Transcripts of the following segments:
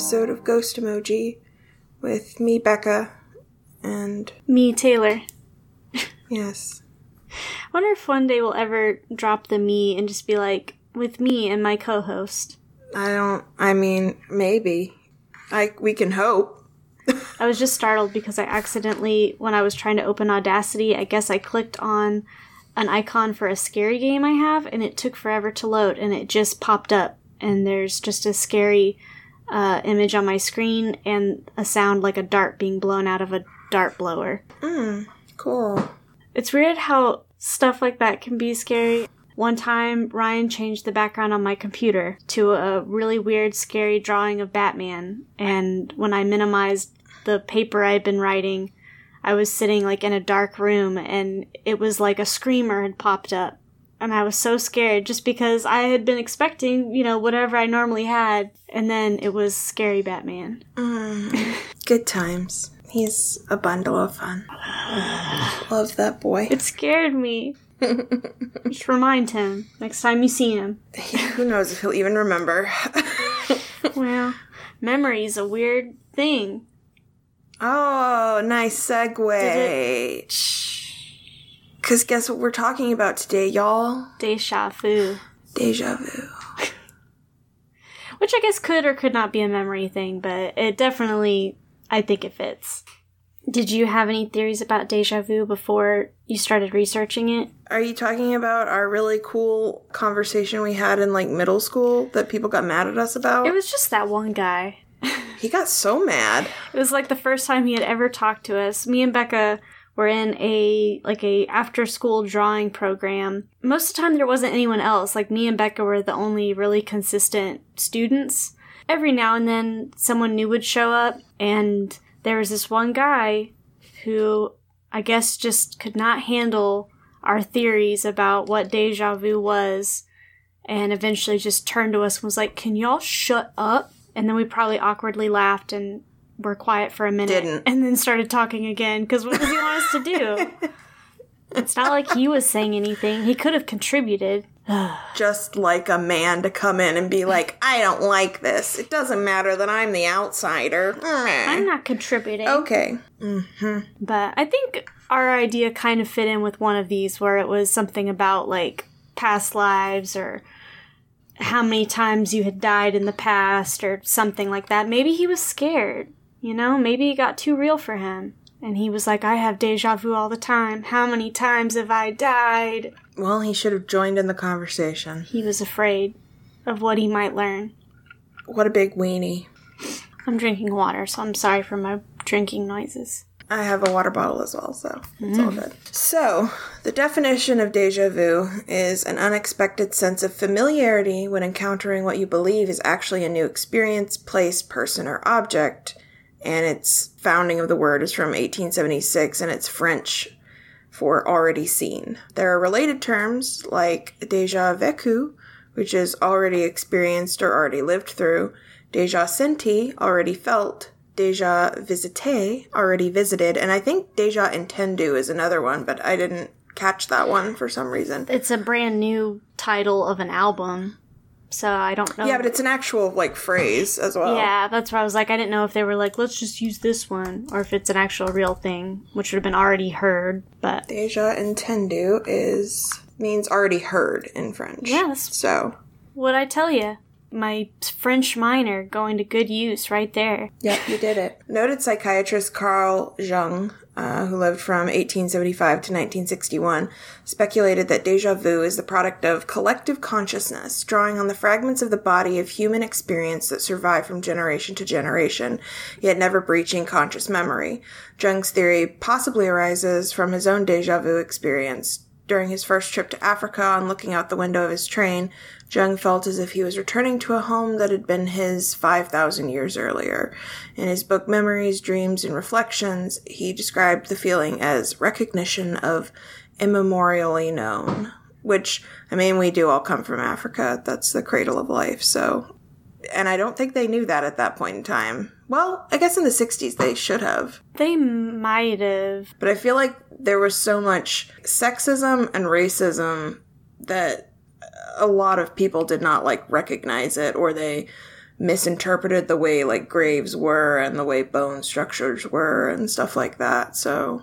episode of Ghost Emoji with me, Becca, and Me, Taylor. yes, I wonder if one day we'll ever drop the me and just be like, with me and my co host. I don't. I mean, maybe. I we can hope. I was just startled because I accidentally, when I was trying to open Audacity, I guess I clicked on an icon for a scary game I have, and it took forever to load, and it just popped up, and there's just a scary uh, image on my screen and a sound like a dart being blown out of a dart blower. Cool. It's weird how stuff like that can be scary. One time, Ryan changed the background on my computer to a really weird, scary drawing of Batman, and when I minimized the paper I'd been writing, I was sitting like in a dark room, and it was like a screamer had popped up. And I was so scared just because I had been expecting, you know, whatever I normally had, and then it was scary Batman. Mm. Good times. He's a bundle of fun. Love that boy. It scared me. just remind him next time you see him. Who knows if he'll even remember? Well, memory is a weird thing. oh, nice segue. Because guess what we're talking about today, y'all? Deja vu. Deja vu. Which I guess could or could not be a memory thing, but it definitely, I think it fits. Did you have any theories about deja vu before you started researching it? Are you talking about our really cool conversation we had in like middle school that people got mad at us about? It was just that one guy. he got so mad. It was like the first time he had ever talked to us. Me and Becca were in a like a after school drawing program. Most of the time there wasn't anyone else. Like me and Becca were the only really consistent students. Every now and then someone new would show up and there was this one guy who I guess just could not handle our theories about what deja vu was and eventually just turned to us and was like, "Can y'all shut up?" And then we probably awkwardly laughed and were quiet for a minute, Didn't. and then started talking again. Because what does he want us to do? it's not like he was saying anything. He could have contributed. Just like a man to come in and be like, I don't like this. It doesn't matter that I'm the outsider. I'm not contributing. Okay. Mm-hmm. But I think our idea kind of fit in with one of these where it was something about like past lives or how many times you had died in the past or something like that. Maybe he was scared, you know? Maybe it got too real for him. And he was like, I have deja vu all the time. How many times have I died? Well, he should have joined in the conversation. He was afraid of what he might learn. What a big weenie. I'm drinking water, so I'm sorry for my drinking noises. I have a water bottle as well, so it's all mm. good. So, the definition of deja vu is an unexpected sense of familiarity when encountering what you believe is actually a new experience, place, person, or object. And its founding of the word is from 1876 and it's French for already seen. There are related terms like déjà vécu, which is already experienced or already lived through, déjà senti, already felt, déjà visité, already visited, and I think déjà entendu is another one, but I didn't catch that one for some reason. It's a brand new title of an album, so I don't know. Yeah, but it's an actual like phrase as well. Yeah, that's where I was like, I didn't know if they were like, let's just use this one, or if it's an actual real thing, which would have been already heard. But Déjà entendu is means already heard in French. Yes. So what I tell you, my French minor going to good use right there. Yep, you did it. Noted psychiatrist Carl Jung, uh, who lived from 1875 to 1961, speculated that deja vu is the product of collective consciousness, drawing on the fragments of the body of human experience that survive from generation to generation, yet never breaching conscious memory. Jung's theory possibly arises from his own deja vu experience. During his first trip to Africa, on looking out the window of his train, Jung felt as if he was returning to a home that had been his 5,000 years earlier. In his book Memories, Dreams, and Reflections, he described the feeling as recognition of immemorially known. Which, I mean, we do all come from Africa. That's the cradle of life, so. And I don't think they knew that at that point in time. Well, I guess in the 60s they should have. They might have. But I feel like there was so much sexism and racism that a lot of people did not like recognize it or they misinterpreted the way like graves were and the way bone structures were and stuff like that. So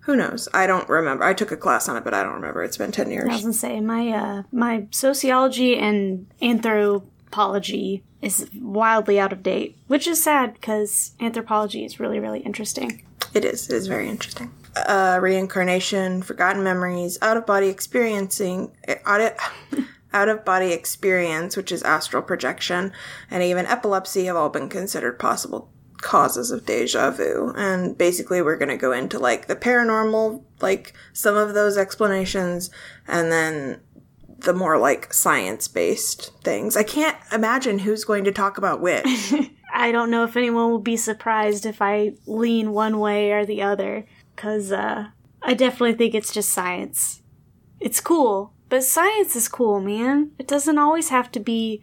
who knows? I don't remember. I took a class on it, but I don't remember. It's been ten years. I was gonna say my uh, my sociology and anthropology is wildly out of date, which is sad because anthropology is really really interesting. It is. It is very interesting. Uh, reincarnation, forgotten memories, out of body experiencing, out of, out of body experience, which is astral projection, and even epilepsy have all been considered possible causes of deja vu. And basically, we're going to go into like the paranormal, like some of those explanations, and then the more like science based things. I can't imagine who's going to talk about which. I don't know if anyone will be surprised if I lean one way or the other, because uh, I definitely think it's just science. It's cool, but science is cool, man. It doesn't always have to be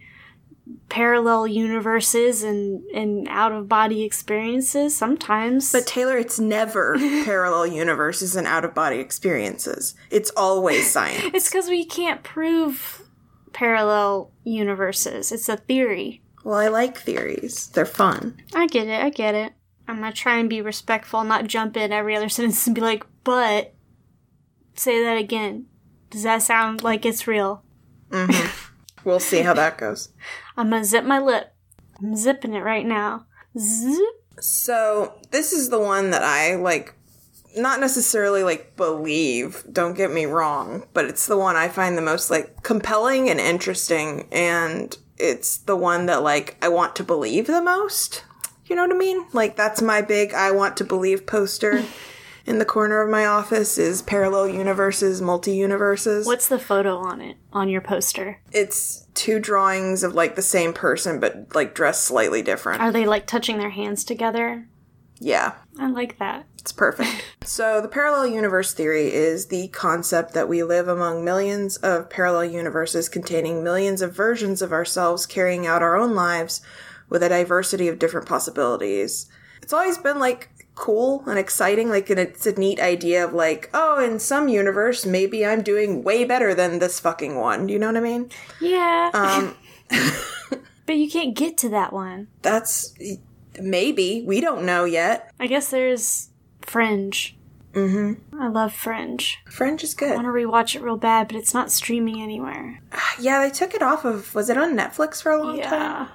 parallel universes and, and out of body experiences sometimes. But Taylor, it's never parallel universes and out of body experiences. It's always science. it's because we can't prove parallel universes. It's a theory. Well, I like theories. They're fun. I get it. I get it. I'm gonna try and be respectful, not jump in every other sentence and be like, but say that again. Does that sound like it's real? Mm-hmm. we'll see how that goes. I'm gonna zip my lip. I'm zipping it right now. Zip. So, this is the one that I like not necessarily like believe, don't get me wrong, but it's the one I find the most like compelling and interesting and it's the one that like I want to believe the most. You know what I mean? Like that's my big I want to believe poster in the corner of my office is parallel universes, multi universes. What's the photo on it on your poster? It's two drawings of like the same person but like dressed slightly different. Are they like touching their hands together? Yeah. I like that. It's perfect. so, the parallel universe theory is the concept that we live among millions of parallel universes containing millions of versions of ourselves carrying out our own lives with a diversity of different possibilities. It's always been like cool and exciting. Like, and it's a neat idea of like, oh, in some universe, maybe I'm doing way better than this fucking one. You know what I mean? Yeah. Um, but you can't get to that one. that's maybe. We don't know yet. I guess there's Fringe. Mm-hmm. I love Fringe. Fringe is good. I want to rewatch it real bad, but it's not streaming anywhere. Yeah, they took it off of, was it on Netflix for a long time?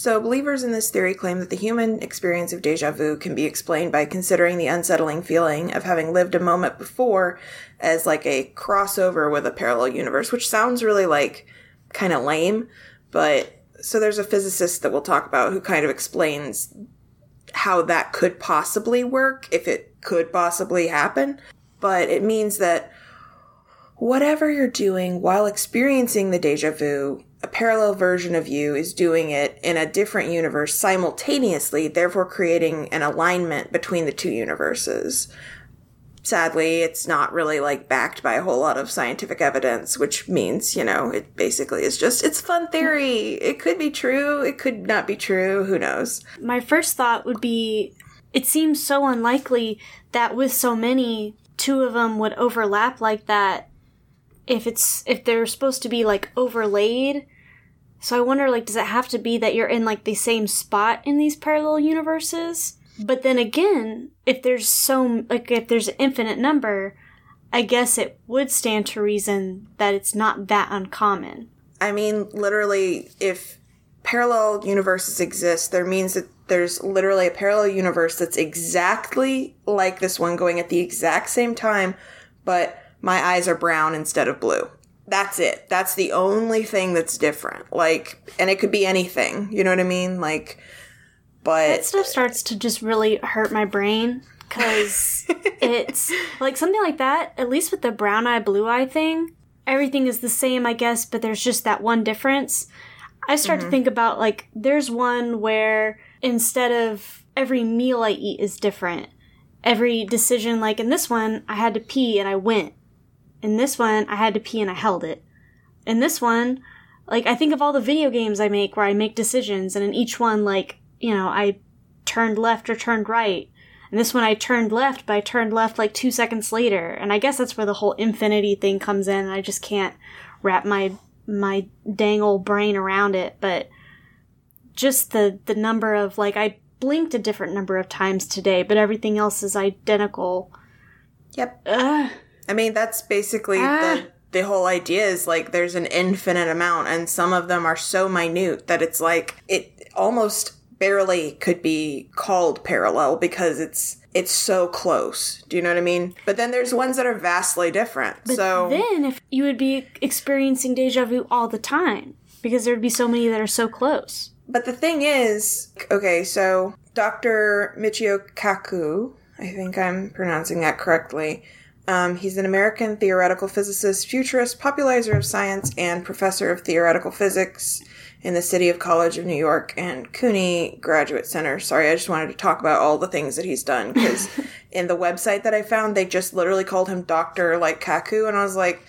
So, believers in this theory claim that the human experience of deja vu can be explained by considering the unsettling feeling of having lived a moment before as like a crossover with a parallel universe, which sounds really like kind of lame. But so there's a physicist that we'll talk about who kind of explains how that could possibly work, if it could possibly happen. But it means that whatever you're doing while experiencing the deja vu, a parallel version of you is doing it in a different universe simultaneously, therefore creating an alignment between the two universes. Sadly, it's not really like backed by a whole lot of scientific evidence, which means, you know, it basically is just, it's fun theory. It could be true. It could not be true. Who knows? My first thought would be it seems so unlikely that with so many, two of them would overlap like that if it's if they're supposed to be like overlaid. So I wonder like does it have to be that you're in like the same spot in these parallel universes? But then again, if there's so like if there's an infinite number, I guess it would stand to reason that it's not that uncommon. I mean, literally, if parallel universes exist, there means that there's literally a parallel universe that's exactly like this one going at the exact same time, but my eyes are brown instead of blue. That's it. That's the only thing that's different. Like, and it could be anything. You know what I mean? Like, but That stuff starts to just really hurt my brain because it's like something like that, at least with the brown eye, blue eye thing, everything is the same, I guess, but there's just that one difference. I start to mm-hmm. think about like, there's one where instead of every meal I eat is different, every decision, like in this one, I had to pee and I went. In this one, I had to pee and I held it. In this one, like I think of all the video games I make where I make decisions, and in each one, like, you know, I turned left or turned right. And this one I turned left, but I turned left like two seconds later. And I guess that's where the whole infinity thing comes in, and I just can't wrap my my dang old brain around it. But just the the number of like I blinked a different number of times today, but everything else is identical. Yep. Ugh. I mean, that's basically Ah. the the whole idea is like there's an infinite amount, and some of them are so minute that it's like it almost barely could be called parallel because it's it's so close. Do you know what I mean? But then there's ones that are vastly different. so Then if you would be experiencing deja vu all the time because there would be so many that are so close. But the thing is, okay, so Dr. Michio Kaku, I think I'm pronouncing that correctly. Um, he's an American theoretical physicist, futurist, popularizer of science, and professor of theoretical physics in the City of College of New York and CUNY Graduate Center. Sorry, I just wanted to talk about all the things that he's done because in the website that I found, they just literally called him Dr. like Kaku, and I was like,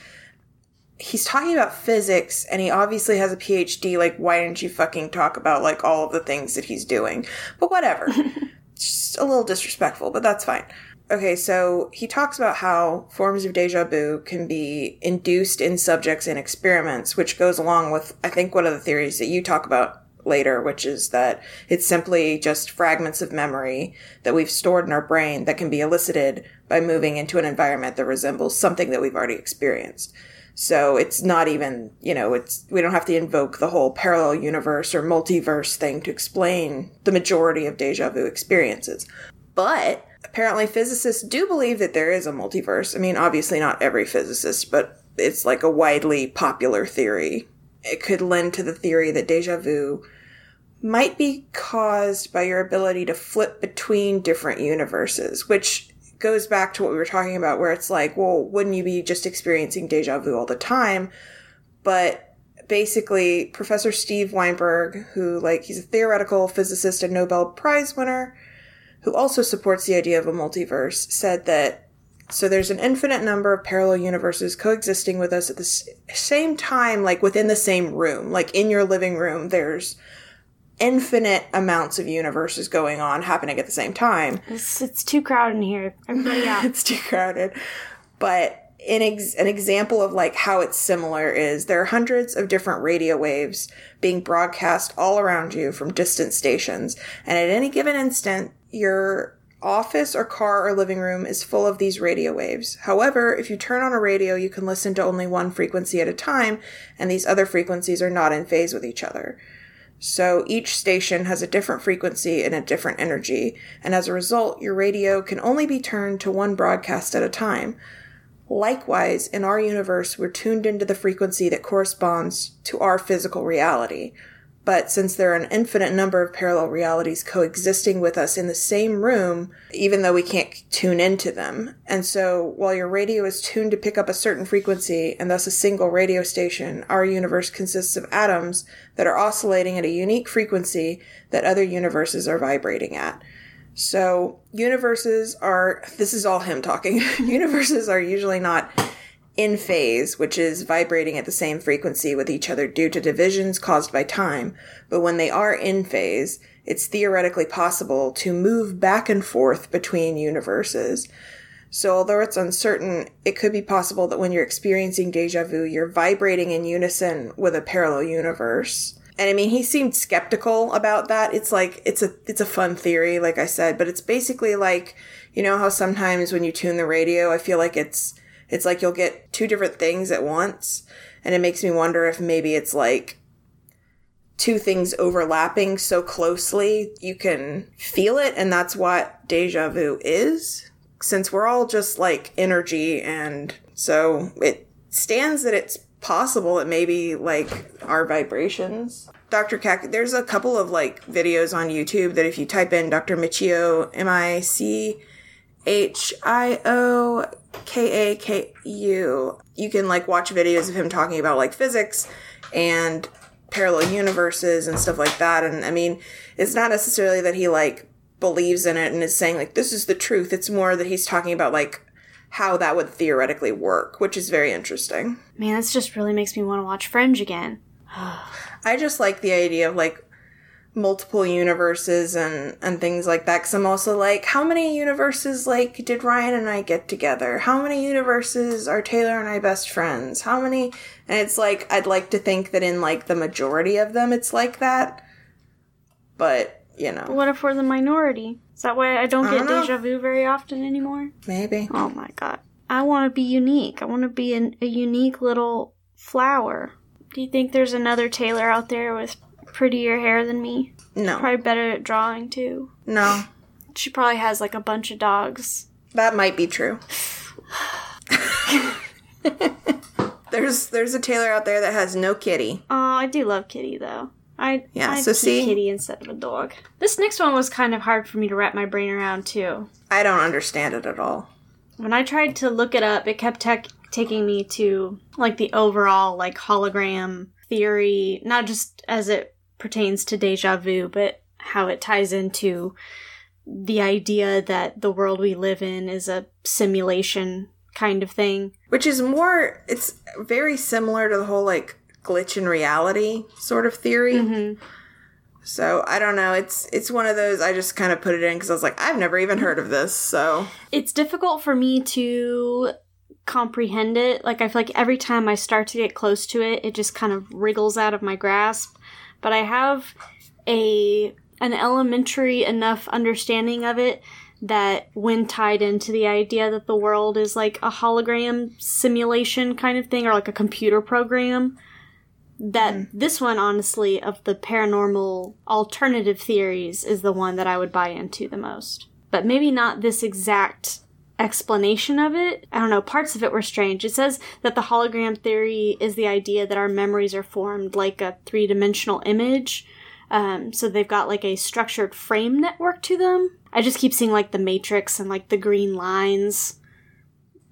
he's talking about physics and he obviously has a PhD. Like, why didn't you fucking talk about like all of the things that he's doing? But whatever. Just a little disrespectful, but that's fine. Okay, so he talks about how forms of deja vu can be induced in subjects in experiments, which goes along with, I think, one of the theories that you talk about later, which is that it's simply just fragments of memory that we've stored in our brain that can be elicited by moving into an environment that resembles something that we've already experienced. So it's not even, you know, it's, we don't have to invoke the whole parallel universe or multiverse thing to explain the majority of deja vu experiences. But apparently physicists do believe that there is a multiverse. I mean, obviously not every physicist, but it's like a widely popular theory. It could lend to the theory that deja vu might be caused by your ability to flip between different universes, which goes back to what we were talking about, where it's like, well, wouldn't you be just experiencing deja vu all the time? But basically, Professor Steve Weinberg, who, like, he's a theoretical physicist and Nobel Prize winner, who also supports the idea of a multiverse, said that so there's an infinite number of parallel universes coexisting with us at the s- same time, like within the same room. Like in your living room, there's infinite amounts of universes going on happening at the same time. It's, it's too crowded in here. Everybody out. it's too crowded. But an, ex- an example of like how it's similar is there are hundreds of different radio waves being broadcast all around you from distant stations. And at any given instant, your office or car or living room is full of these radio waves. However, if you turn on a radio, you can listen to only one frequency at a time, and these other frequencies are not in phase with each other. So each station has a different frequency and a different energy, and as a result, your radio can only be turned to one broadcast at a time. Likewise, in our universe, we're tuned into the frequency that corresponds to our physical reality. But since there are an infinite number of parallel realities coexisting with us in the same room, even though we can't tune into them. And so while your radio is tuned to pick up a certain frequency and thus a single radio station, our universe consists of atoms that are oscillating at a unique frequency that other universes are vibrating at. So universes are, this is all him talking, universes are usually not in phase, which is vibrating at the same frequency with each other due to divisions caused by time. But when they are in phase, it's theoretically possible to move back and forth between universes. So although it's uncertain, it could be possible that when you're experiencing deja vu, you're vibrating in unison with a parallel universe. And I mean, he seemed skeptical about that. It's like, it's a, it's a fun theory, like I said, but it's basically like, you know how sometimes when you tune the radio, I feel like it's, it's like you'll get two different things at once. And it makes me wonder if maybe it's like two things overlapping so closely you can feel it. And that's what deja vu is. Since we're all just like energy. And so it stands that it's possible that maybe like our vibrations. Dr. Kak, there's a couple of like videos on YouTube that if you type in Dr. Michio, M I C H I O K A K U, you can like watch videos of him talking about like physics and parallel universes and stuff like that. And I mean, it's not necessarily that he like believes in it and is saying like this is the truth. It's more that he's talking about like how that would theoretically work, which is very interesting. Man, this just really makes me want to watch Fringe again. I just like the idea of like multiple universes and and things like that cuz I'm also like how many universes like did Ryan and I get together? How many universes are Taylor and I best friends? How many and it's like I'd like to think that in like the majority of them it's like that. but you know, What if we're the minority? Is that why I don't I get don't deja vu very often anymore? maybe. Oh my god. I want to be unique. I want to be an, a unique little flower. Do you think there's another Taylor out there with prettier hair than me? No, Probably better at drawing too. no, She probably has like a bunch of dogs. that might be true. there's there's a Taylor out there that has no kitty. Oh, I do love Kitty though. I Yeah, I'd so see- Kitty instead of a dog. This next one was kind of hard for me to wrap my brain around too. I don't understand it at all. When I tried to look it up, it kept tec- taking me to like the overall like hologram theory, not just as it pertains to deja vu, but how it ties into the idea that the world we live in is a simulation kind of thing. Which is more, it's very similar to the whole like glitch in reality sort of theory. Mm-hmm. So I don't know. It's it's one of those. I just kind of put it in because I was like, I've never even heard of this. So It's difficult for me to comprehend it. Like I feel like every time I start to get close to it, it just kind of wriggles out of my grasp. But I have a an elementary enough understanding of it that when tied into the idea that the world is like a hologram simulation kind of thing or like a computer program that mm. this one honestly of the paranormal alternative theories is the one that I would buy into the most. But maybe not this exact explanation of it. I don't know, parts of it were strange. It says that the hologram theory is the idea that our memories are formed like a three dimensional image. Um, so they've got like a structured frame network to them. I just keep seeing like the matrix and like the green lines,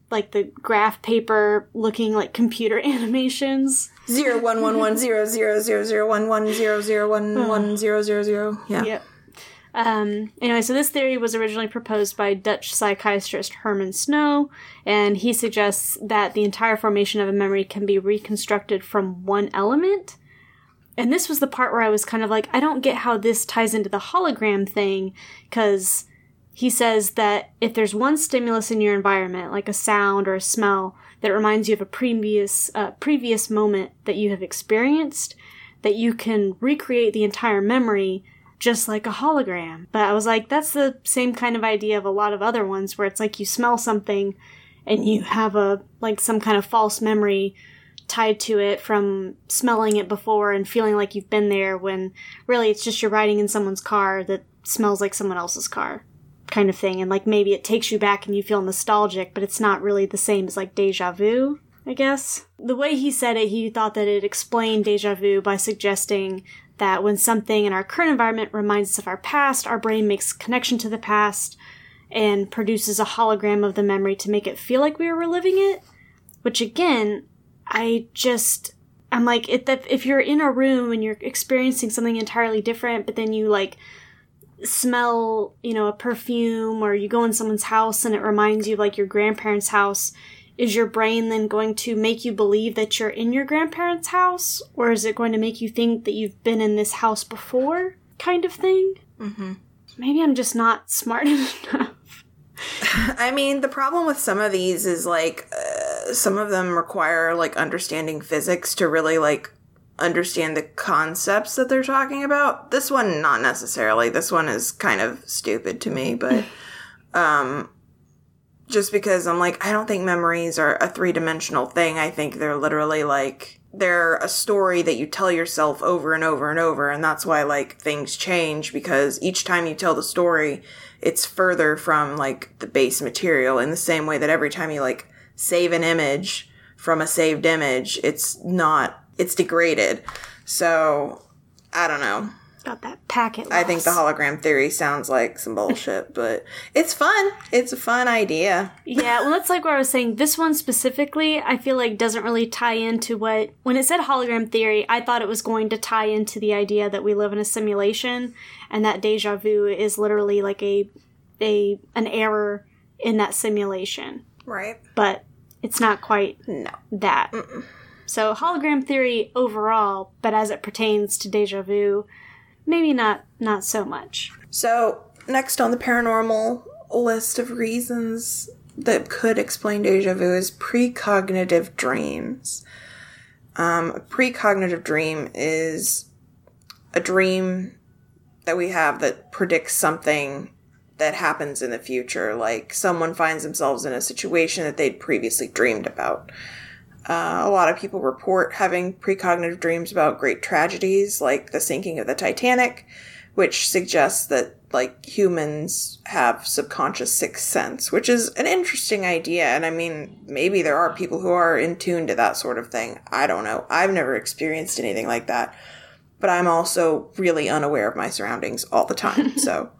like the graph paper looking like computer animations. zero one one one zero zero zero zero one one zero zero one one zero zero zero. Yeah. Yep. Um, anyway, so this theory was originally proposed by Dutch psychiatrist Herman Sno, and he suggests that the entire formation of a memory can be reconstructed from one element. And this was the part where I was kind of like, I don't get how this ties into the hologram thing, because he says that if there's one stimulus in your environment, like a sound or a smell, that reminds you of a previous uh, previous moment that you have experienced, that you can recreate the entire memory just like a hologram. But I was like, that's the same kind of idea of a lot of other ones where it's like you smell something and you have a like some kind of false memory tied to it from smelling it before and feeling like you've been there when really it's just you're riding in someone's car that smells like someone else's car kind of thing and like maybe it takes you back and you feel nostalgic but it's not really the same as like deja vu i guess the way he said it he thought that it explained deja vu by suggesting that when something in our current environment reminds us of our past our brain makes connection to the past and produces a hologram of the memory to make it feel like we were reliving it which again i just i'm like if, if you're in a room and you're experiencing something entirely different but then you like smell, you know, a perfume or you go in someone's house and it reminds you of like your grandparents' house, is your brain then going to make you believe that you're in your grandparents' house? Or is it going to make you think that you've been in this house before? Kind of thing? Mm-hmm. Maybe I'm just not smart enough. I mean, the problem with some of these is like uh, some of them require like understanding physics to really like understand the concepts that they're talking about. This one, not necessarily. This one is kind of stupid to me, but um, just because I'm like, I don't think memories are a three dimensional thing. I think they're literally like they're a story that you tell yourself over and over and over, and that's why like things change because each time you tell the story, it's further from like the base material in the same way that every time you like save an image from a saved image, it's not it's degraded. So I don't know. Got that packet. I think the hologram theory sounds like some bullshit, but it's fun. It's a fun idea. Yeah, well, that's like what I was saying. This one specifically, I feel like doesn't really tie into what. When it said hologram theory, I thought it was going to tie into the idea that we live in a simulation and that deja vu is literally like a a an error in that simulation. Right. But it's not quite No. that. So hologram theory overall, but as it pertains to deja vu, maybe not not so much. So, next on the paranormal list of reasons that could explain deja vu is precognitive dreams. Um, a precognitive dream is a dream that we have that predicts something that happens in the future. Like someone finds themselves in a situation that they'd previously dreamed about. Uh, a lot of people report having precognitive dreams about great tragedies like the sinking of the Titanic, which suggests that like humans have subconscious sixth sense, which is an interesting idea. And I mean, maybe there are people who are in tune to that sort of thing. I don't know. I've never experienced anything like that, but I'm also really unaware of my surroundings all the time. so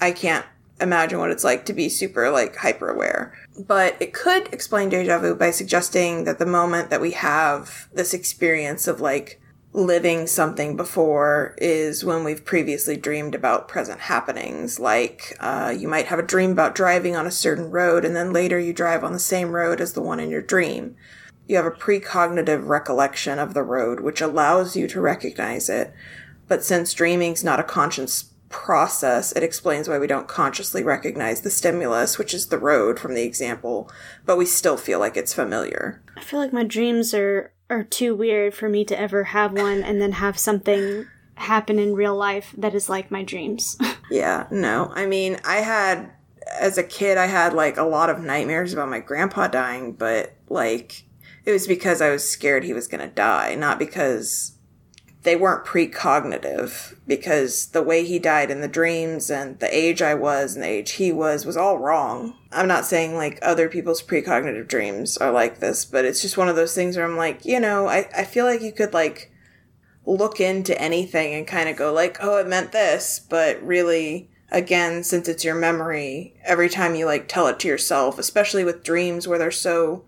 I can't imagine what it's like to be super like hyper aware. But it could explain deja vu by suggesting that the moment that we have this experience of like living something before is when we've previously dreamed about present happenings. Like, uh, you might have a dream about driving on a certain road, and then later you drive on the same road as the one in your dream. You have a precognitive recollection of the road, which allows you to recognize it. But since dreaming's not a conscious process, it explains why we don't consciously recognize the stimulus, which is the road from the example, but we still feel like it's familiar. I feel like my dreams are are too weird for me to ever have one and then have something happen in real life that is like my dreams. yeah, no. I mean, I had as a kid I had like a lot of nightmares about my grandpa dying, but like it was because I was scared he was going to die, not because they weren't precognitive because the way he died in the dreams and the age I was and the age he was was all wrong. I'm not saying like other people's precognitive dreams are like this, but it's just one of those things where I'm like, you know, I, I feel like you could like look into anything and kind of go like, oh, it meant this, but really, again, since it's your memory, every time you like tell it to yourself, especially with dreams where they're so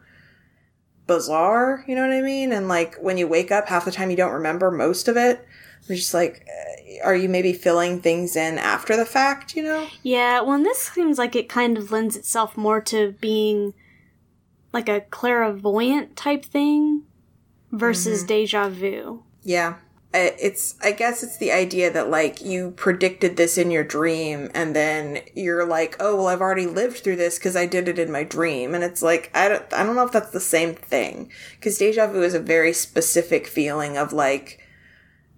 bizarre, you know what I mean? And like when you wake up, half the time you don't remember most of it. You're just like, uh, are you maybe filling things in after the fact, you know? Yeah, well, this seems like it kind of lends itself more to being like a clairvoyant type thing versus mm-hmm. deja vu. Yeah it's i guess it's the idea that like you predicted this in your dream and then you're like oh well i've already lived through this because i did it in my dream. And it's like i don't, I don't know if that's the same thing because deja vu is a very specific feeling of like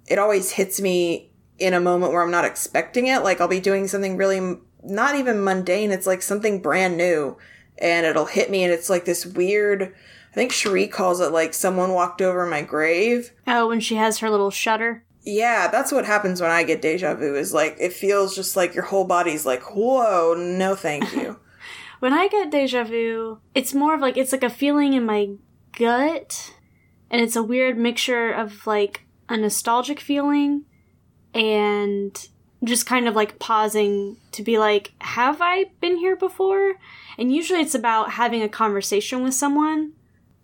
it always hits me in a moment where i'm not expecting it. Like i'll be doing something really not even mundane. It's like something brand new and it'll hit me and it's like this weird I think Cherie calls it like someone walked over my grave. Oh, when she has her little shudder. Yeah, that's what happens when I get deja vu. Is like it feels just like your whole body's like, whoa, no, thank you. when I get deja vu, it's more of like it's like a feeling in my gut, and it's a weird mixture of like a nostalgic feeling and just kind of like pausing to be like, have I been here before? And usually it's about having a conversation with someone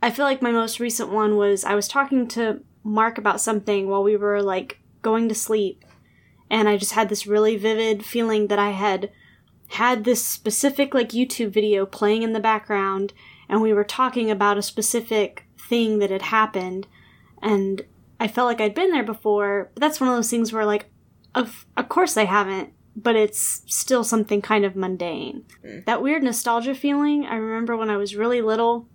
I feel like my most recent one was I was talking to Mark about something while we were like going to sleep, and I just had this really vivid feeling that I had had this specific like YouTube video playing in the background, and we were talking about a specific thing that had happened, and I felt like I'd been there before. But that's one of those things where like, of of course I haven't, but it's still something kind of mundane. Mm. That weird nostalgia feeling. I remember when I was really little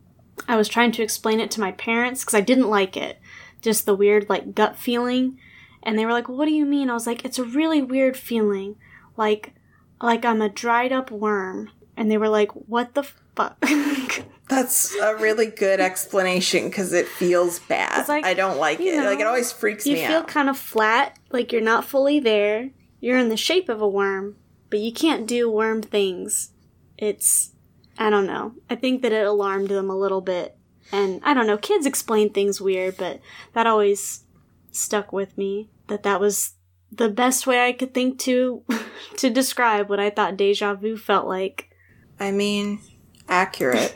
I was trying to explain it to my parents because I didn't like it. Just the weird, like, gut feeling. And they were like, What do you mean? I was like, It's a really weird feeling. Like, like I'm a dried up worm. And they were like, What the fuck? That's a really good explanation because it feels bad. Like, I don't like it. Know, like, it always freaks me out. You feel kind of flat, like you're not fully there. You're in the shape of a worm, but you can't do worm things. It's I don't know. I think that it alarmed them a little bit. And I don't know, kids explain things weird, but that always stuck with me that that was the best way I could think to to describe what I thought deja vu felt like. I mean, accurate.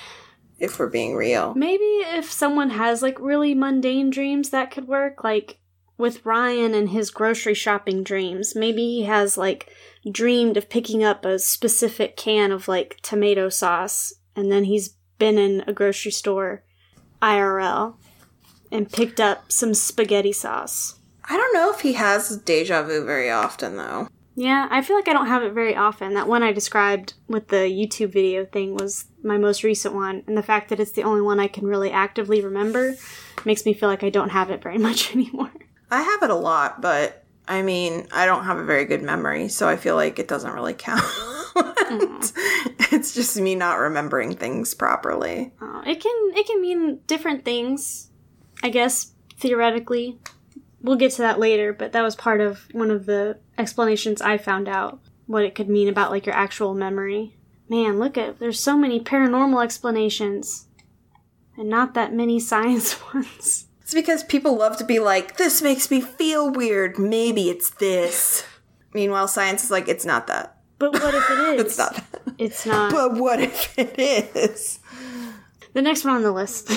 if we're being real. Maybe if someone has like really mundane dreams that could work like with Ryan and his grocery shopping dreams. Maybe he has like dreamed of picking up a specific can of like tomato sauce and then he's been in a grocery store IRL and picked up some spaghetti sauce. I don't know if he has deja vu very often though. Yeah, I feel like I don't have it very often. That one I described with the YouTube video thing was my most recent one, and the fact that it's the only one I can really actively remember makes me feel like I don't have it very much anymore. I have it a lot, but I mean, I don't have a very good memory, so I feel like it doesn't really count. it's just me not remembering things properly. Uh, it can it can mean different things, I guess theoretically. We'll get to that later, but that was part of one of the explanations I found out what it could mean about like your actual memory. Man, look at there's so many paranormal explanations and not that many science ones. It's because people love to be like, this makes me feel weird. Maybe it's this. Meanwhile, science is like, it's not that. But what if it is? It's not that. It's not. But what if it is? The next one on the list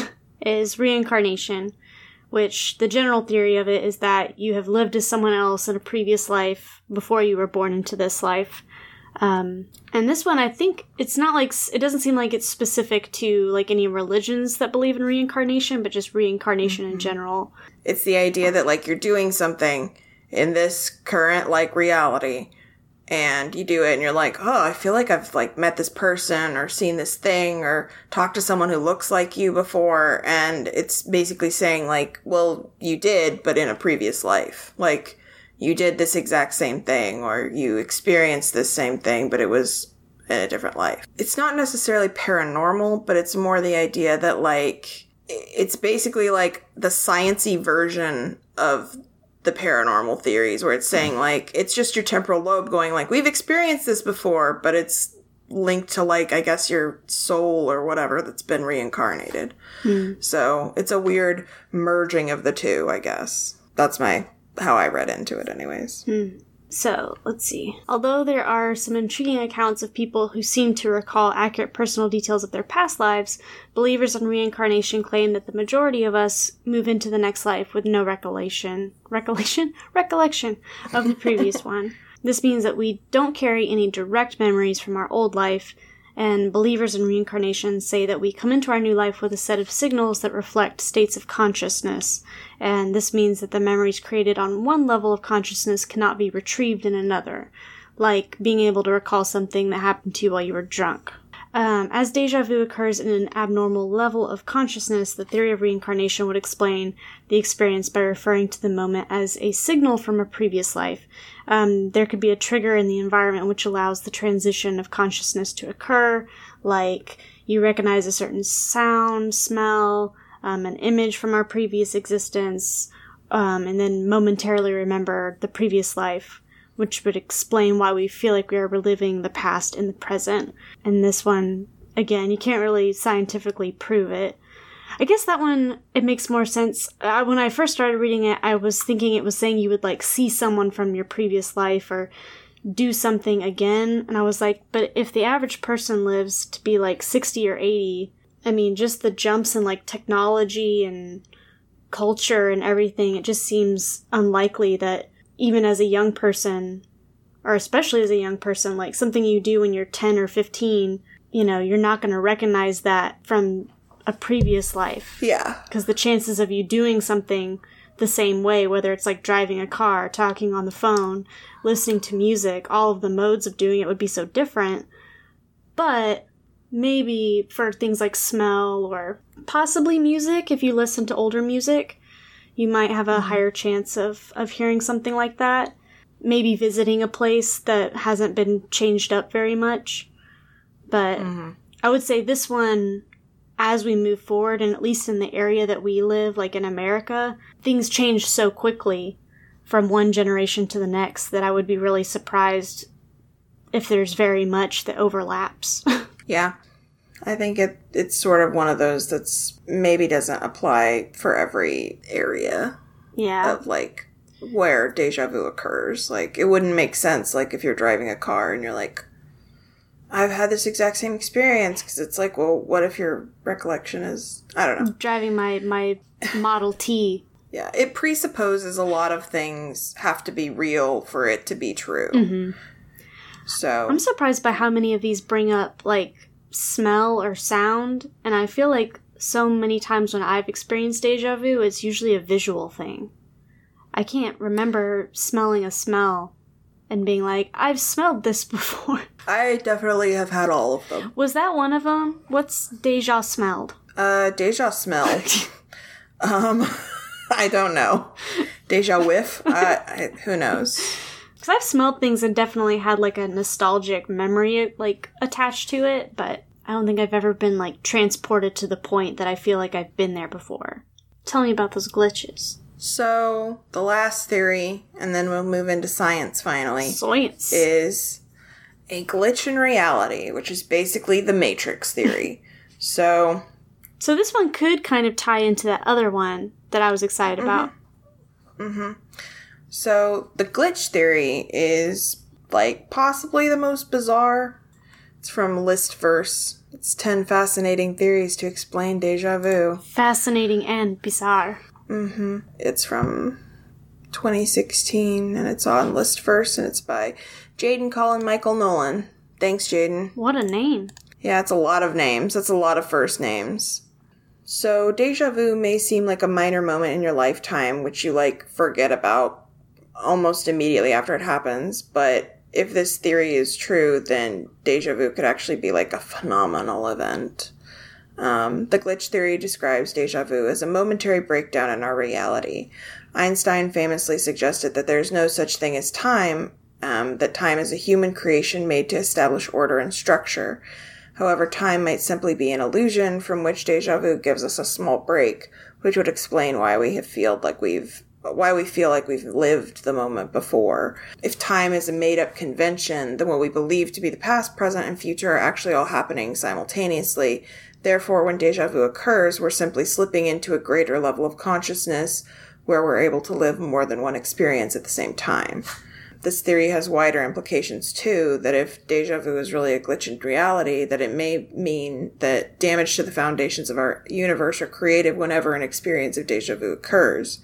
is reincarnation, which the general theory of it is that you have lived as someone else in a previous life before you were born into this life. Um, and this one, I think it's not like it doesn't seem like it's specific to like any religions that believe in reincarnation, but just reincarnation in general. It's the idea that like you're doing something in this current like reality and you do it and you're like, "Oh, I feel like I've like met this person or seen this thing or talked to someone who looks like you before." And it's basically saying like, "Well, you did, but in a previous life." Like you did this exact same thing or you experienced this same thing, but it was in a different life. It's not necessarily paranormal, but it's more the idea that like it's basically like the sciency version of the paranormal theories where it's saying like it's just your temporal lobe going like we've experienced this before, but it's linked to like I guess your soul or whatever that's been reincarnated. Hmm. So, it's a weird merging of the two, I guess. That's my how I read into it anyways. Hmm. So, let's see. Although there are some intriguing accounts of people who seem to recall accurate personal details of their past lives, believers in reincarnation claim that the majority of us move into the next life with no recollection, recollection, recollection of the previous one. This means that we don't carry any direct memories from our old life, and believers in reincarnation say that we come into our new life with a set of signals that reflect states of consciousness, and this means that the memories created on one level of consciousness cannot be retrieved in another, like being able to recall something that happened to you while you were drunk. Um, as deja vu occurs in an abnormal level of consciousness, the theory of reincarnation would explain the experience by referring to the moment as a signal from a previous life. Um, there could be a trigger in the environment which allows the transition of consciousness to occur, like you recognize a certain sound, smell, um, an image from our previous existence, um, and then momentarily remember the previous life which would explain why we feel like we are reliving the past in the present. And this one, again, you can't really scientifically prove it. I guess that one, it makes more sense. When I first started reading it, I was thinking it was saying you would like see someone from your previous life or do something again. And I was like, but if the average person lives to be like 60 or 80, I mean, just the jumps in like technology and culture and everything, it just seems unlikely that even as a young person, or especially as a young person, like something you do when you're 10 or 15, you know, you're not going to recognize that from a previous life. Yeah. Because the chances of you doing something the same way, whether it's like driving a car, talking on the phone, listening to music, all of the modes of doing it would be so different. But maybe for things like smell or possibly music, if you listen to older music, you might have a mm-hmm. higher chance of, of hearing something like that. Maybe visiting a place that hasn't been changed up very much. But mm-hmm. I would say this one, as we move forward, and at least in the area that we live, like in America, things change so quickly from one generation to the next that I would be really surprised if there's very much that overlaps. Yeah. I think it it's sort of one of those that's maybe doesn't apply for every area yeah. of like where deja vu occurs. Like it wouldn't make sense like if you're driving a car and you're like I've had this exact same experience because it's like, well, what if your recollection is I don't know. Driving my, my Model T. Yeah, it presupposes a lot of things have to be real for it to be true. Mm-hmm. So I'm surprised by how many of these bring up like smell or sound, and I feel like so many times when I've experienced deja vu, it's usually a visual thing. I can't remember smelling a smell and being like, I've smelled this before. I definitely have had all of them. Was that one of them? What's deja smelled? Uh, deja smell. um, I don't know. Deja whiff? uh, I, who knows? Because I've smelled things and definitely had like a nostalgic memory like attached to it, but I don't think I've ever been like transported to the point that I feel like I've been there before. Tell me about those glitches. So, the last theory, and then we'll move into science finally, Science. is a glitch in reality, which is basically the Matrix theory. so, so this one could kind of tie into that other one that I was excited mm-hmm. about. Mm-hmm. So the glitch theory is like possibly the most bizarre. It's from Listverse. It's 10 fascinating theories to explain deja vu. Fascinating and bizarre. Mhm. It's from 2016 and it's on Listverse and it's by Jaden Colin Michael Nolan. Thanks, Jaden. What a name. Yeah, it's a lot of names. That's a lot of first names. So, deja vu may seem like a minor moment in your lifetime, which you like forget about almost immediately after it happens. But if this theory is true, then deja vu could actually be like a phenomenal event. Um, the glitch theory describes deja vu as a momentary breakdown in our reality. Einstein famously suggested that there's no such thing as time, um, that time is a human creation made to establish order and structure. However, time might simply be an illusion from which deja vu gives us a small break, which would explain why we have feel like we've why we feel like we've lived the moment before. If time is a made up convention, then what we believe to be the past, present, and future are actually all happening simultaneously. Therefore, when deja vu occurs, we're simply slipping into a greater level of consciousness where we're able to live more than one experience at the same time. This theory has wider implications too, that if deja vu is really a glitch in reality, that it may mean that damage to the foundations of our universe are created whenever an experience of deja vu occurs.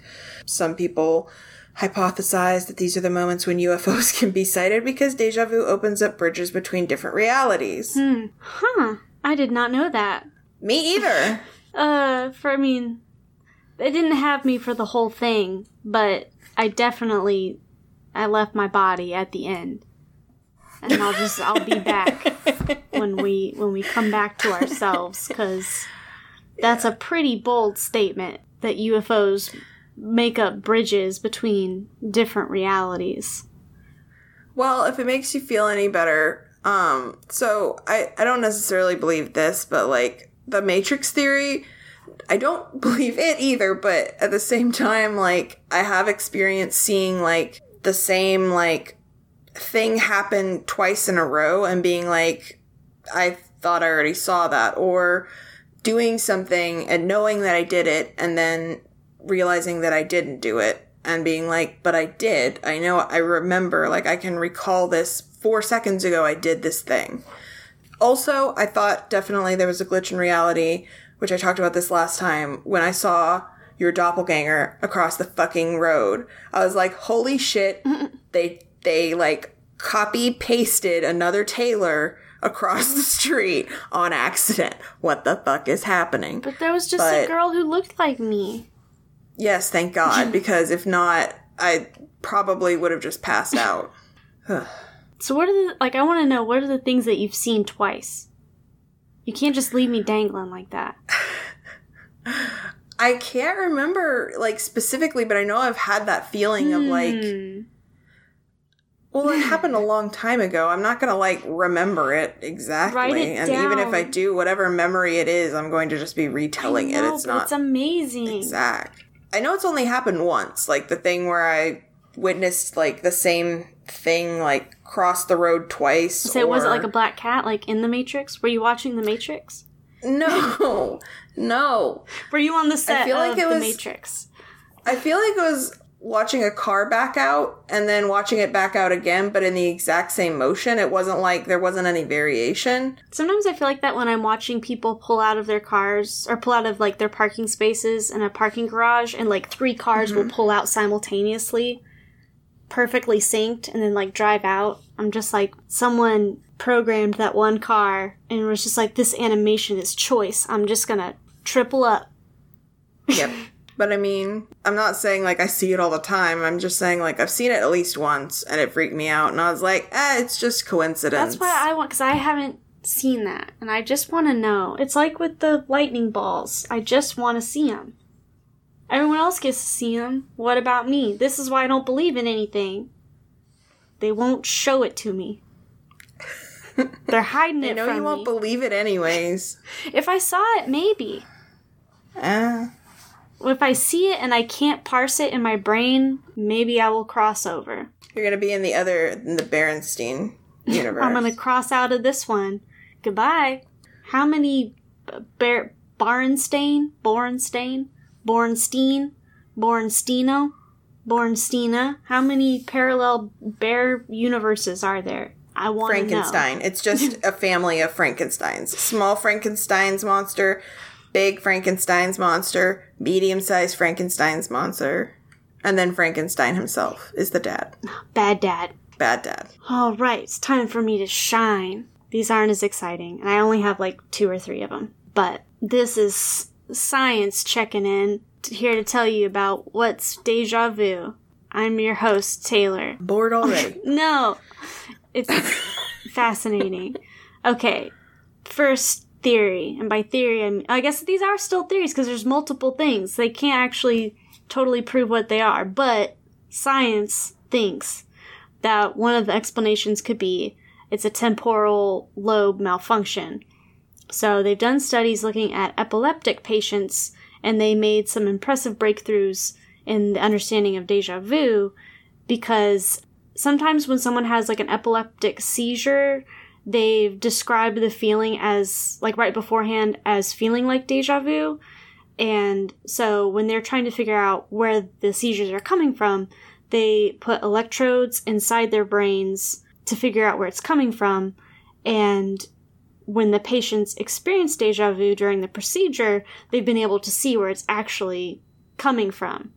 Some people hypothesize that these are the moments when UFOs can be sighted because deja vu opens up bridges between different realities. Huh. I did not know that. Me either. Uh, for I mean, it didn't have me for the whole thing, but I definitely I left my body at the end, and I'll just I'll be back when we when we come back to ourselves because that's a pretty bold statement that UFOs make up bridges between different realities. Well, if it makes you feel any better, um, so I, I don't necessarily believe this, but like the Matrix theory, I don't believe it either, but at the same time, like I have experience seeing like the same like thing happen twice in a row and being like, I thought I already saw that, or doing something and knowing that I did it and then realizing that I didn't do it and being like, but I did. I know, I remember, like, I can recall this four seconds ago, I did this thing. Also, I thought definitely there was a glitch in reality, which I talked about this last time, when I saw your doppelganger across the fucking road. I was like, holy shit, they, they like copy pasted another Taylor across the street on accident. What the fuck is happening? But there was just a girl who looked like me. Yes, thank God, because if not, I probably would have just passed out. So what are the like? I want to know what are the things that you've seen twice. You can't just leave me dangling like that. I can't remember like specifically, but I know I've had that feeling of like, Hmm. well, it happened a long time ago. I'm not gonna like remember it exactly, it and even if I do, whatever memory it is, I'm going to just be retelling it. It's not It's amazing. exact. I know it's only happened once, like the thing where I witnessed like the same thing like cross the road twice. So was it like a black cat, like in the Matrix? Were you watching the Matrix? No, no. Were you on the set I feel like it the was- Matrix? I feel like it was watching a car back out and then watching it back out again, but in the exact same motion. It wasn't like there wasn't any variation. Sometimes I feel like that when I'm watching people pull out of their cars or pull out of like their parking spaces in a parking garage, and like three cars Mm-hmm. will pull out simultaneously, perfectly synced, and then like drive out. I'm just like someone programmed that one car and was just like this animation is choice. I'm just gonna triple up. Yep. but I mean, I'm not saying like I see it all the time. I'm just saying like I've seen it at least once and it freaked me out. And I was like, eh, it's just coincidence. That's why I want because I haven't seen that, and I just want to know. It's like with the lightning balls. I just want to see them. Everyone else gets to see them. What about me? This is why I don't believe in anything. They won't show it to me. They're hiding I it know from you won't me. believe it anyways. if I saw it, maybe. Ah, If I see it and I can't parse it in my brain, maybe I will cross over. you're gonna be in the other, in the Berenstein universe. I'm gonna cross out of this one. Goodbye. How many uh, b- Bar- Barenstein, Borenstein, Bornstein, Bornstino, Bornstina? How many parallel bear universes are there? I want to know. Frankenstein. It's just a family of Frankensteins. Small Frankenstein's monster, big Frankenstein's monster, medium sized Frankenstein's monster, and then Frankenstein himself is the dad. Bad dad. Bad dad. All right, it's time for me to shine. These aren't as exciting, and I only have like two or three of them. But this is science checking in, here to tell you about what's deja vu. I'm your host, Taylor. Bored already. No, it's fascinating. Okay, first theory, and by theory, I, mean, I guess these are still theories because there's multiple things. They can't actually totally prove what they are, but science thinks that one of the explanations could be it's a temporal lobe malfunction. So they've done studies looking at epileptic patients, and they made some impressive breakthroughs in the understanding of deja vu because sometimes when someone has like an epileptic seizure, they've described the feeling as like right beforehand as feeling like deja vu. And so when they're trying to figure out where the seizures are coming from, they put electrodes inside their brains to figure out where it's coming from. And when the patients experience deja vu during the procedure, they've been able to see where it's actually coming from.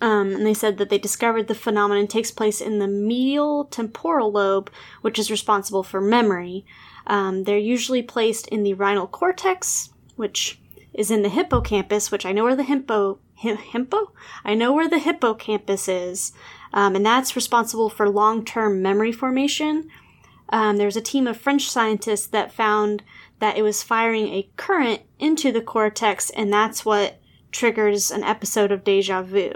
Um, and they said that they discovered the phenomenon takes place in the medial temporal lobe, which is responsible for memory. Um, they're usually placed in the rhinal cortex, which is in the hippocampus, which I know where the hippo hi- hippo I know where the hippocampus is, um, and that's responsible for long-term memory formation. Um, there was a team of French scientists that found that it was firing a current into the cortex, and that's what triggers an episode of deja vu.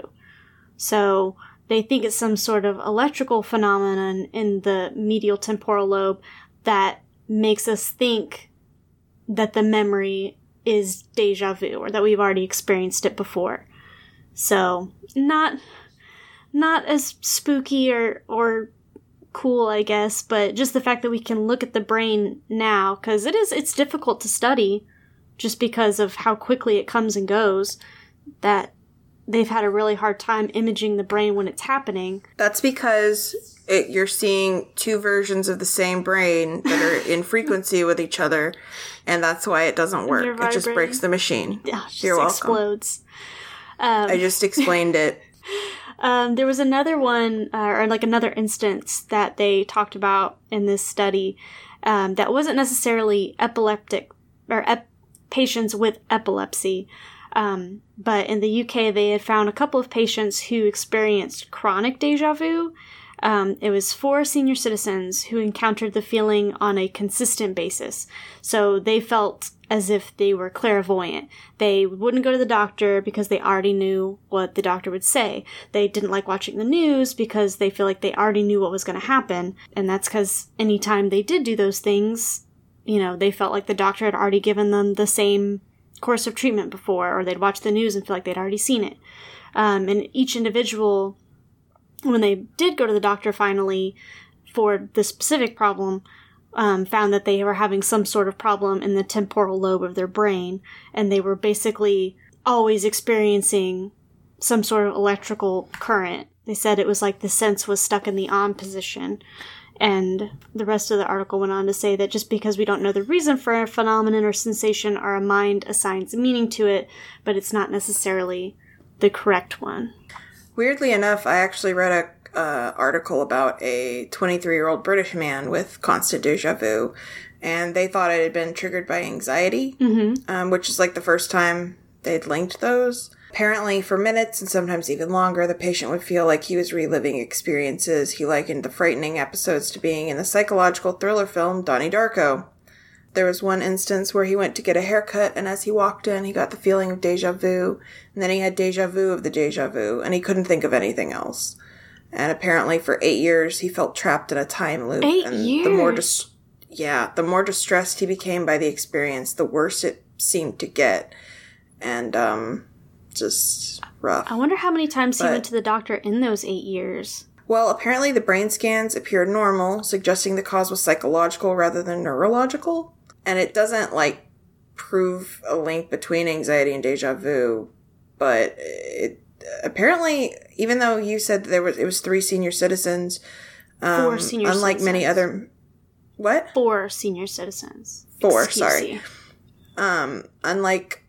So they think it's some sort of electrical phenomenon in the medial temporal lobe that makes us think that the memory is deja vu or that we've already experienced it before. So not not as spooky or or cool, I guess, but just the fact that we can look at the brain now cuz it is it's difficult to study just because of how quickly it comes and goes that they've had a really hard time imaging the brain when it's happening. That's because it, you're seeing two versions of the same brain that are in frequency with each other, and that's why it doesn't work. It just breaks the machine. Yeah, it just You're welcome. explodes. I just explained it. Um, there was another one, uh, or like another instance that they talked about in this study um, that wasn't necessarily epileptic or ep- patients with epilepsy. Um, but in the UK, they had found a couple of patients who experienced chronic deja vu. Um, it was four senior citizens who encountered the feeling on a consistent basis. So they felt as if they were clairvoyant. They wouldn't go to the doctor because they already knew what the doctor would say. They didn't like watching the news because they feel like they already knew what was going to happen. And that's because anytime they did do those things, you know, they felt like the doctor had already given them the same course of treatment before, or they'd watch the news and feel like they'd already seen it. Um, and each individual, when they did go to the doctor finally for the specific problem, um, found that they were having some sort of problem in the temporal lobe of their brain, and they were basically always experiencing some sort of electrical current. They said it was like the sense was stuck in the on position. And the rest of the article went on to say that just because we don't know the reason for a phenomenon or sensation, our mind assigns meaning to it, but it's not necessarily the correct one. Weirdly enough, I actually read a uh, article about a 23 year old British man with constant deja vu, and they thought it had been triggered by anxiety, um, which is like the first time they'd linked those. Apparently, for minutes and sometimes even longer, the patient would feel like he was reliving experiences. He likened the frightening episodes to being in the psychological thriller film Donnie Darko. there was one instance where he went to get a haircut, and as he walked in, he got the feeling of deja vu, and then he had deja vu of the deja vu, and he couldn't think of anything else. And apparently, for eight years, he felt trapped in a time loop. Eight and the more years? dis- yeah, the more distressed he became by the experience, the worse it seemed to get, and um, just rough. I wonder how many times he went to the doctor in those eight years. Well, apparently the brain scans appeared normal, suggesting the cause was psychological rather than neurological. And it doesn't, like, prove a link between anxiety and deja vu, but it apparently, even though you said there was, it was three senior citizens, um, Four senior unlike many other, what? Four senior citizens. Four, Excuse sorry. you. Um, unlike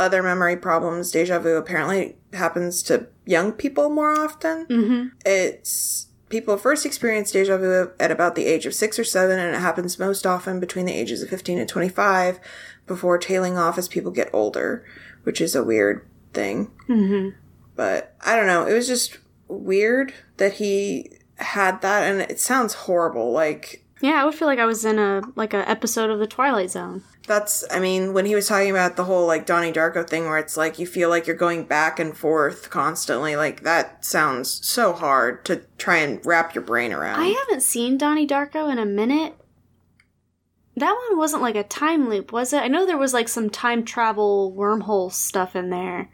other memory problems, deja vu apparently happens to young people more often. Mm-hmm. It's people first experience deja vu at about the age of six or seven, and it happens most often between the ages of 15 and 25 before tailing off as people get older, which is a weird thing. Mm-hmm. But I don't know. It was just weird that he had that, and it sounds horrible. Like, Yeah, I would feel like I was in a like a episode of the Twilight Zone. that's, I mean, when he was talking about the whole like Donnie Darko thing where it's like you feel like you're going back and forth constantly, like that sounds so hard to try and wrap your brain around. I haven't seen Donnie Darko in a minute. That one wasn't like a time loop, was it? I know there was like some time travel wormhole stuff in there.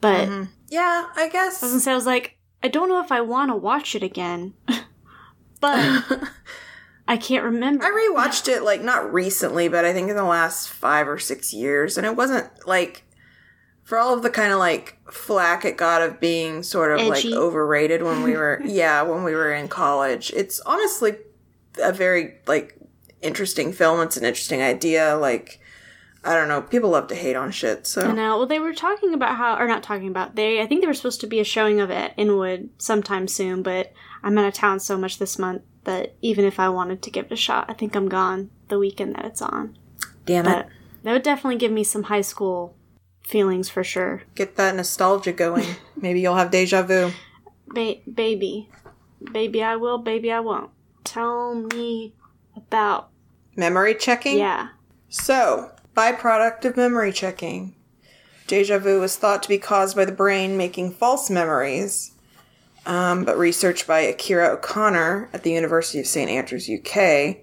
But Mhm. Yeah, I guess. I was gonna say I was like, I don't know if I want to watch it again. but I can't remember. I rewatched it like not recently, but I think in the last five or six years, and it wasn't like for all of the kind of like flack it got of being sort of Edgy. like overrated when we were yeah when we were in college. It's honestly a very like interesting film. It's an interesting idea. Like I don't know, people love to hate on shit. So I know. Well, they were talking about how, or not talking about. They, I think they were supposed to be a showing of it at Inwood sometime soon, but I'm out of town so much this month that even if I wanted to give it a shot, I think I'm gone the weekend that it's on. damn it, that would definitely give me some high school feelings for sure. get that nostalgia going. Maybe you'll have deja vu. Ba- baby, baby, I will. Baby, I won't. Tell me about. Memory checking. Yeah. So, byproduct of memory checking. Deja vu was thought to be caused by the brain making false memories, um, but research by Akira O'Connor at the University of St. Andrews, UK,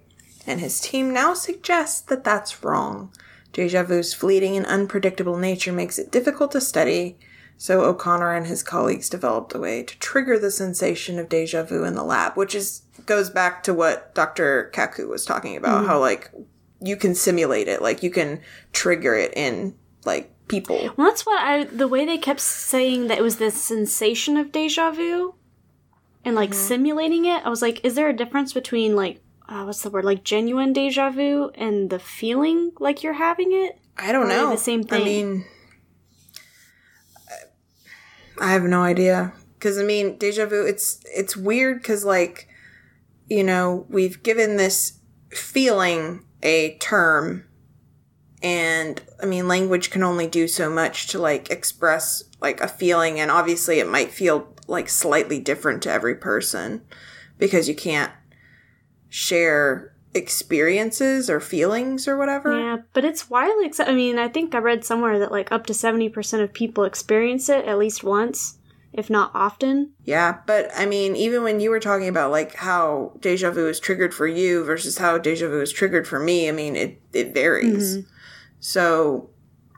and his team now suggests that that's wrong. Deja vu's fleeting and unpredictable nature makes it difficult to study, so O'Connor and his colleagues developed a way to trigger the sensation of deja vu in the lab, which is goes back to what Dr. Kaku was talking about, how like you can simulate it, like you can trigger it in like people. Well, that's what I. The way they kept saying that it was the sensation of deja vu, and like simulating it, I was like, is there a difference between like, uh, what's the word, like genuine deja vu and the feeling like you're having it? I don't Or know. the same I thing? mean, I have no idea because I mean, deja vu. It's it's weird because like, you know, we've given this feeling a term, and I mean, language can only do so much to like express like a feeling, and obviously, it might feel like slightly different to every person because you can't share experiences or feelings or whatever. Yeah, but it's widely accepted. I mean, I think I read somewhere that like up to seventy percent of people experience it at least once, if not often. Yeah, but I mean, even when you were talking about like how deja vu is triggered for you versus how deja vu is triggered for me, I mean, it it varies. Mm-hmm. So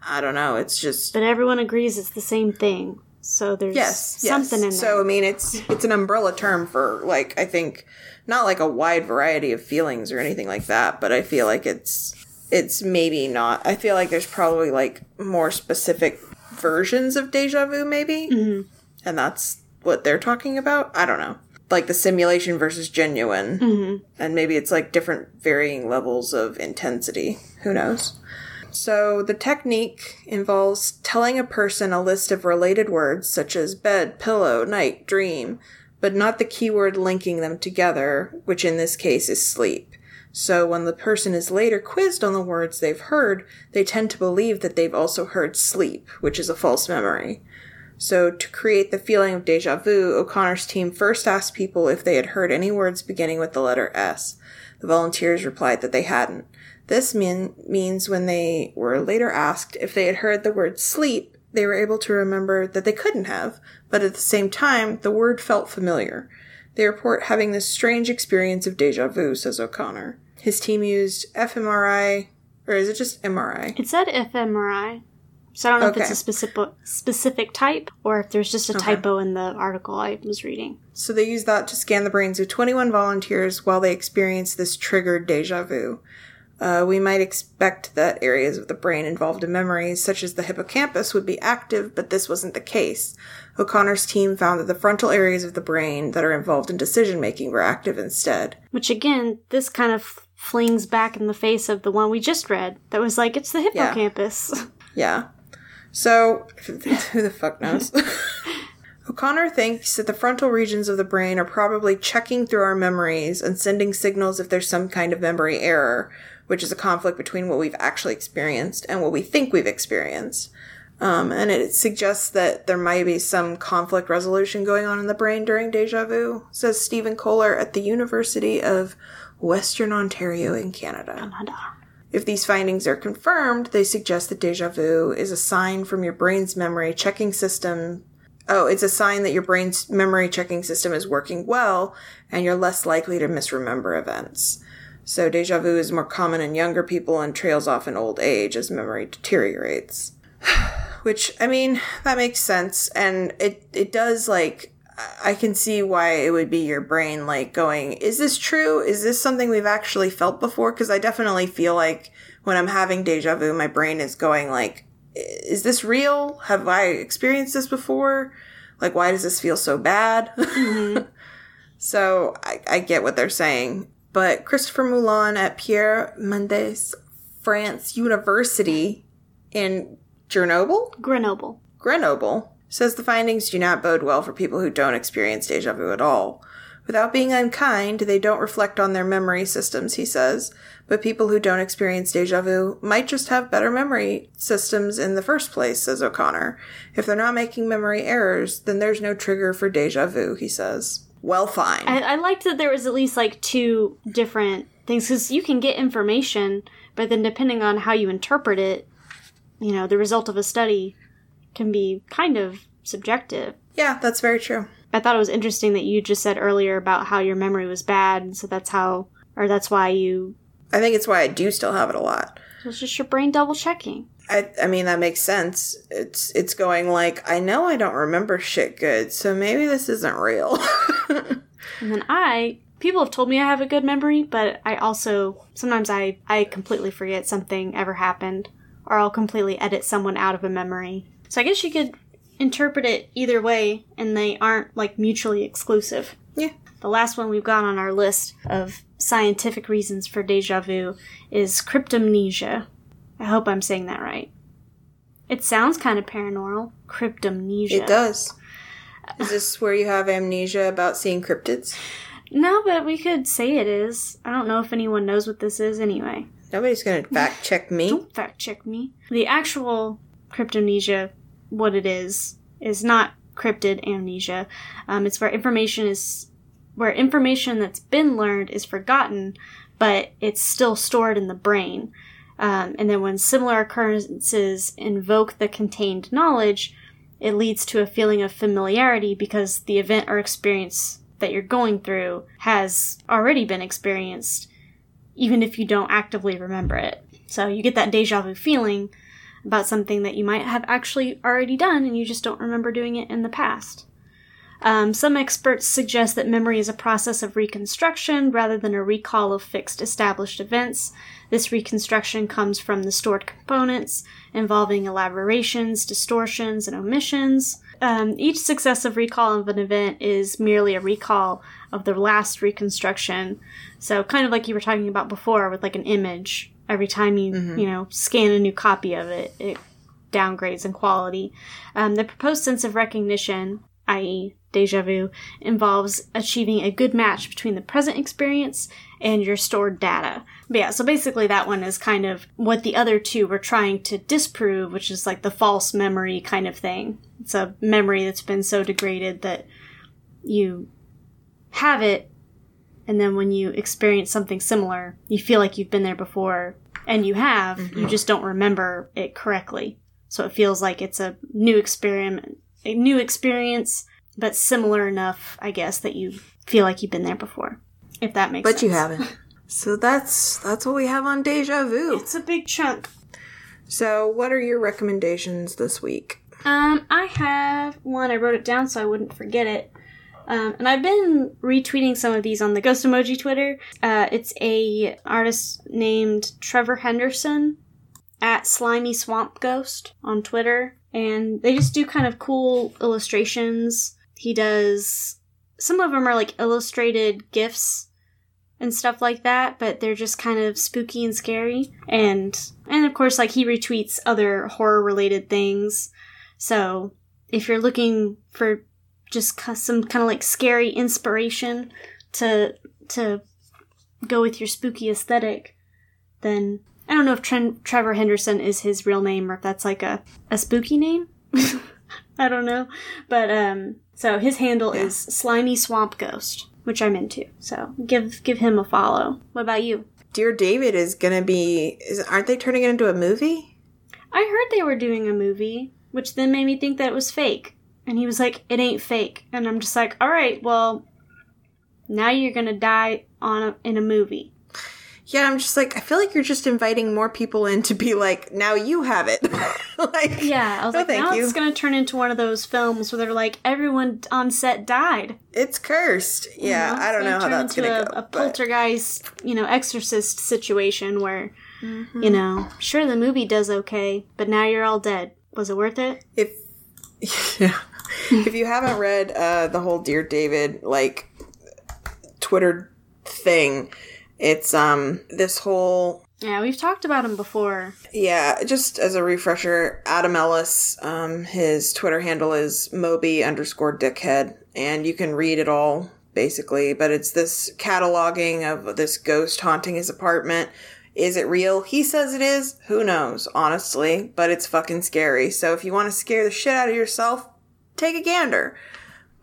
I don't know. It's just But everyone agrees it's the same thing. So there's yes, yes. something in there. So I mean, it's it's an umbrella term for like I think not like a wide variety of feelings or anything like that, but I feel like it's it's maybe not. I feel like there's probably like more specific versions of deja vu, maybe, Mm-hmm. and that's what they're talking about. I don't know, like the simulation versus genuine, Mm-hmm. and maybe it's like different varying levels of intensity. Who knows? So, the technique involves telling a person a list of related words such as bed, pillow, night, dream, but not the keyword linking them together, which in this case is sleep. So, when the person is later quizzed on the words they've heard, they tend to believe that they've also heard sleep, which is a false memory. So, to create the feeling of deja vu, O'Connor's team first asked people if they had heard any words beginning with the letter S. The volunteers replied that they hadn't. This mean, means when they were later asked if they had heard the word sleep, they were able to remember that they couldn't have, but at the same time, the word felt familiar. They report having this strange experience of deja vu, says O'Connor. His team used fMRI, or is it just MRI? It said fMRI. So I don't know if it's a specific specific type or if there's just a Okay. typo in the article I was reading. So they used that to scan the brains of 21 volunteers while they experienced this triggered deja vu. Uh, we might expect that areas of the brain involved in memories, such as the hippocampus, would be active, but this wasn't the case. O'Connor's team found that the frontal areas of the brain that are involved in decision making were active instead. Which again, this kind of flings back in the face of the one we just read that was like it's the hippocampus. Yeah. hippocampus. Yeah. So, who the fuck knows? O'Connor thinks that the frontal regions of the brain are probably checking through our memories and sending signals if there's some kind of memory error, which is a conflict between what we've actually experienced and what we think we've experienced. Um, and it suggests that there might be some conflict resolution going on in the brain during deja vu, says Stephen Kohler at the University of Western Ontario in Canada. If these findings are confirmed, they suggest that deja vu is a sign from your brain's memory checking system. Oh, it's a sign that your brain's memory checking system is working well and you're less likely to misremember events. So deja vu is more common in younger people and trails off in old age as memory deteriorates. Which, I mean, that makes sense. And it, it does, like, I can see why it would be your brain, like, going, is this true? Is this something we've actually felt before? Because I definitely feel like when I'm having deja vu, my brain is going, like, is this real? Have I experienced this before? Like, why does this feel so bad? Mm-hmm. so I, I get what they're saying. But Christopher Moulin at Pierre Mendès France University in Grenoble? Grenoble. Grenoble says the findings do not bode well for people who don't experience deja vu at all. Without being unkind, they don't reflect on their memory systems, he says, but people who don't experience deja vu might just have better memory systems in the first place, says O'Connor. If they're not making memory errors, then there's no trigger for deja vu, he says. Well, fine. I, I liked that there was at least like two different things because you can get information, but then depending on how you interpret it, you know, the result of a study can be kind of subjective. yeah, that's very true. I thought it was interesting that you just said earlier about how your memory was bad, and so that's how, or that's why you. I think it's why I do still have it a lot. It's just your brain double checking. I, I mean that makes sense. It's it's going like I know I don't remember shit good, so maybe this isn't real. And then I, people have told me I have a good memory, but I also sometimes I I completely forget something ever happened, or I'll completely edit someone out of a memory. So I guess you could interpret it either way, and they aren't like mutually exclusive. yeah. The last one we've got on our list of scientific reasons for deja vu is cryptomnesia. I hope I'm saying that right. It sounds kind of paranormal. Cryptomnesia. It does. Is this where you have amnesia about seeing cryptids? No, but we could say it is. I don't know if anyone knows what this is anyway. Nobody's gonna fact check me. Don't fact check me. The actual cryptomnesia, what it is, is not cryptid amnesia. Um, it's where information is where information that's been learned is forgotten, but it's still stored in the brain. Um, and then when similar occurrences invoke the contained knowledge, it leads to a feeling of familiarity because the event or experience that you're going through has already been experienced, even if you don't actively remember it. So you get that deja vu feeling about something that you might have actually already done and you just don't remember doing it in the past. Um, some experts suggest that memory is a process of reconstruction rather than a recall of fixed established events. This reconstruction comes from the stored components, involving elaborations, distortions, and omissions. Um, each successive recall of an event is merely a recall of the last reconstruction. So, kind of like you were talking about before with like an image. Every time you, you know, scan a new copy of it, it downgrades in quality. Um, the proposed sense of recognition, i.e., deja vu, involves achieving a good match between the present experience and your stored data. But yeah, so basically that one is kind of what the other two were trying to disprove, which is like the false memory kind of thing. It's a memory that's been so degraded that you have it, and then when you experience something similar, you feel like you've been there before, and you have, you mm-hmm. just don't remember it correctly. So it feels like it's a new experiment, a new experience, but similar enough, I guess, that you feel like you've been there before. If that makes But sense. you haven't. So that's that's what we have on Deja Vu. It's a big chunk. So what are your recommendations this week? Um, I have one. I wrote it down so I wouldn't forget it. Um, and I've been retweeting some of these on the Ghost Emoji Twitter. Uh, it's a artist named Trevor Henderson at Slimy Swamp Ghost on Twitter, and they just do kind of cool illustrations. He does some of them are like illustrated gifs and stuff like that, but they're just kind of spooky and scary. And and of course, like he retweets other horror related things. So if you're looking for just some kind of like scary inspiration to to go with your spooky aesthetic, then I don't know if Trevor Henderson is his real name or if that's like a, a spooky name. I don't know, but um, so his handle is Slimy Swamp Ghost, which I'm into. So give give him a follow. What about you? Dear David is gonna be is aren't they turning it into a movie? I heard they were doing a movie, which then made me think that it was fake. And he was like, "It ain't fake," and I'm just like, "All right, well, now you're gonna die on a, in a movie." Yeah, I'm just like I feel like you're just inviting more people in to be like, now you have it. like Yeah, I was No, like, now you. it's gonna turn into one of those films where they're like, everyone on set died. it's cursed. Yeah, You I don't know how that's into gonna a, go. a but- poltergeist, you know, exorcist situation where, Mm-hmm. you know, sure the movie does okay, but now you're all dead. Was it worth it? if yeah, if you haven't read uh, the whole Dear David like Twitter thing, it's um this whole Yeah, we've talked about him before. yeah. Just as a refresher, Adam Ellis, um, his Twitter handle is Moby underscore Dickhead, and you can read it all basically. But it's this cataloging of this ghost haunting his apartment. Is it real? He says it is. Who knows, honestly, but it's fucking scary. So if you want to scare the shit out of yourself, take a gander.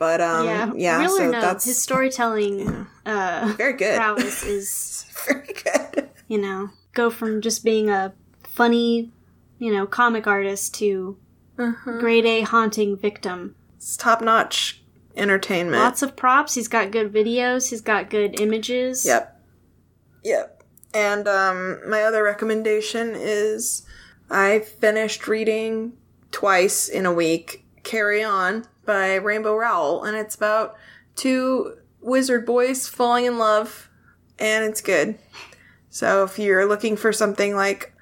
But um, Yeah, yeah, real so or no, that's his storytelling uh, very good. prowess is, very good. you know, go from just being a funny, you know, comic artist to Uh-huh. grade A haunting victim. It's top notch entertainment. Lots of props. He's got good videos. He's got good images. Yep. Yep. And um, my other recommendation is I finished reading twice in a week Carry On by Rainbow Rowell, and it's about two wizard boys falling in love, and it's good. So if you're looking for something like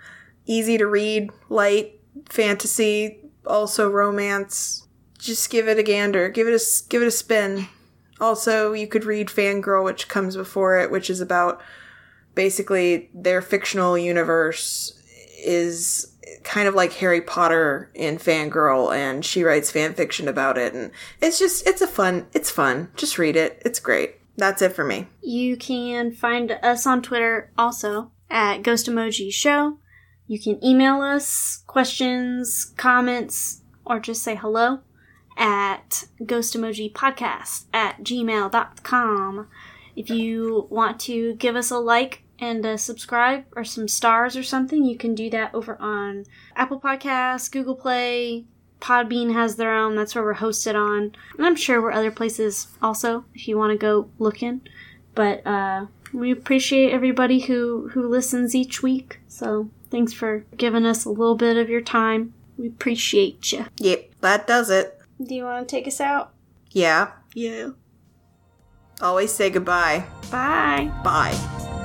easy to read, light, fantasy, also romance, just give it a gander. Give it a give it a spin. Also, you could read Fangirl, which comes before it, which is about basically their fictional universe is kind of like Harry Potter in Fangirl, and she writes fan fiction about it, and it's just it's a fun it's fun. Just read it. It's great. That's it for me. You can find us on Twitter also at Ghost Emoji Show. You can email us questions, comments, or just say hello at ghostemojipodcast at gmail.com. If you want to give us a like and a subscribe or some stars or something, you can do that over on Apple Podcasts, Google Play, Podbean has their own. That's where we're hosted on. And I'm sure we're other places also if you want to go looking. But uh, we appreciate everybody who, who listens each week. So thanks for giving us a little bit of your time. We appreciate you. Yep, that does it. Do you want to take us out? Yeah. Yeah. Always say goodbye. Bye. Bye.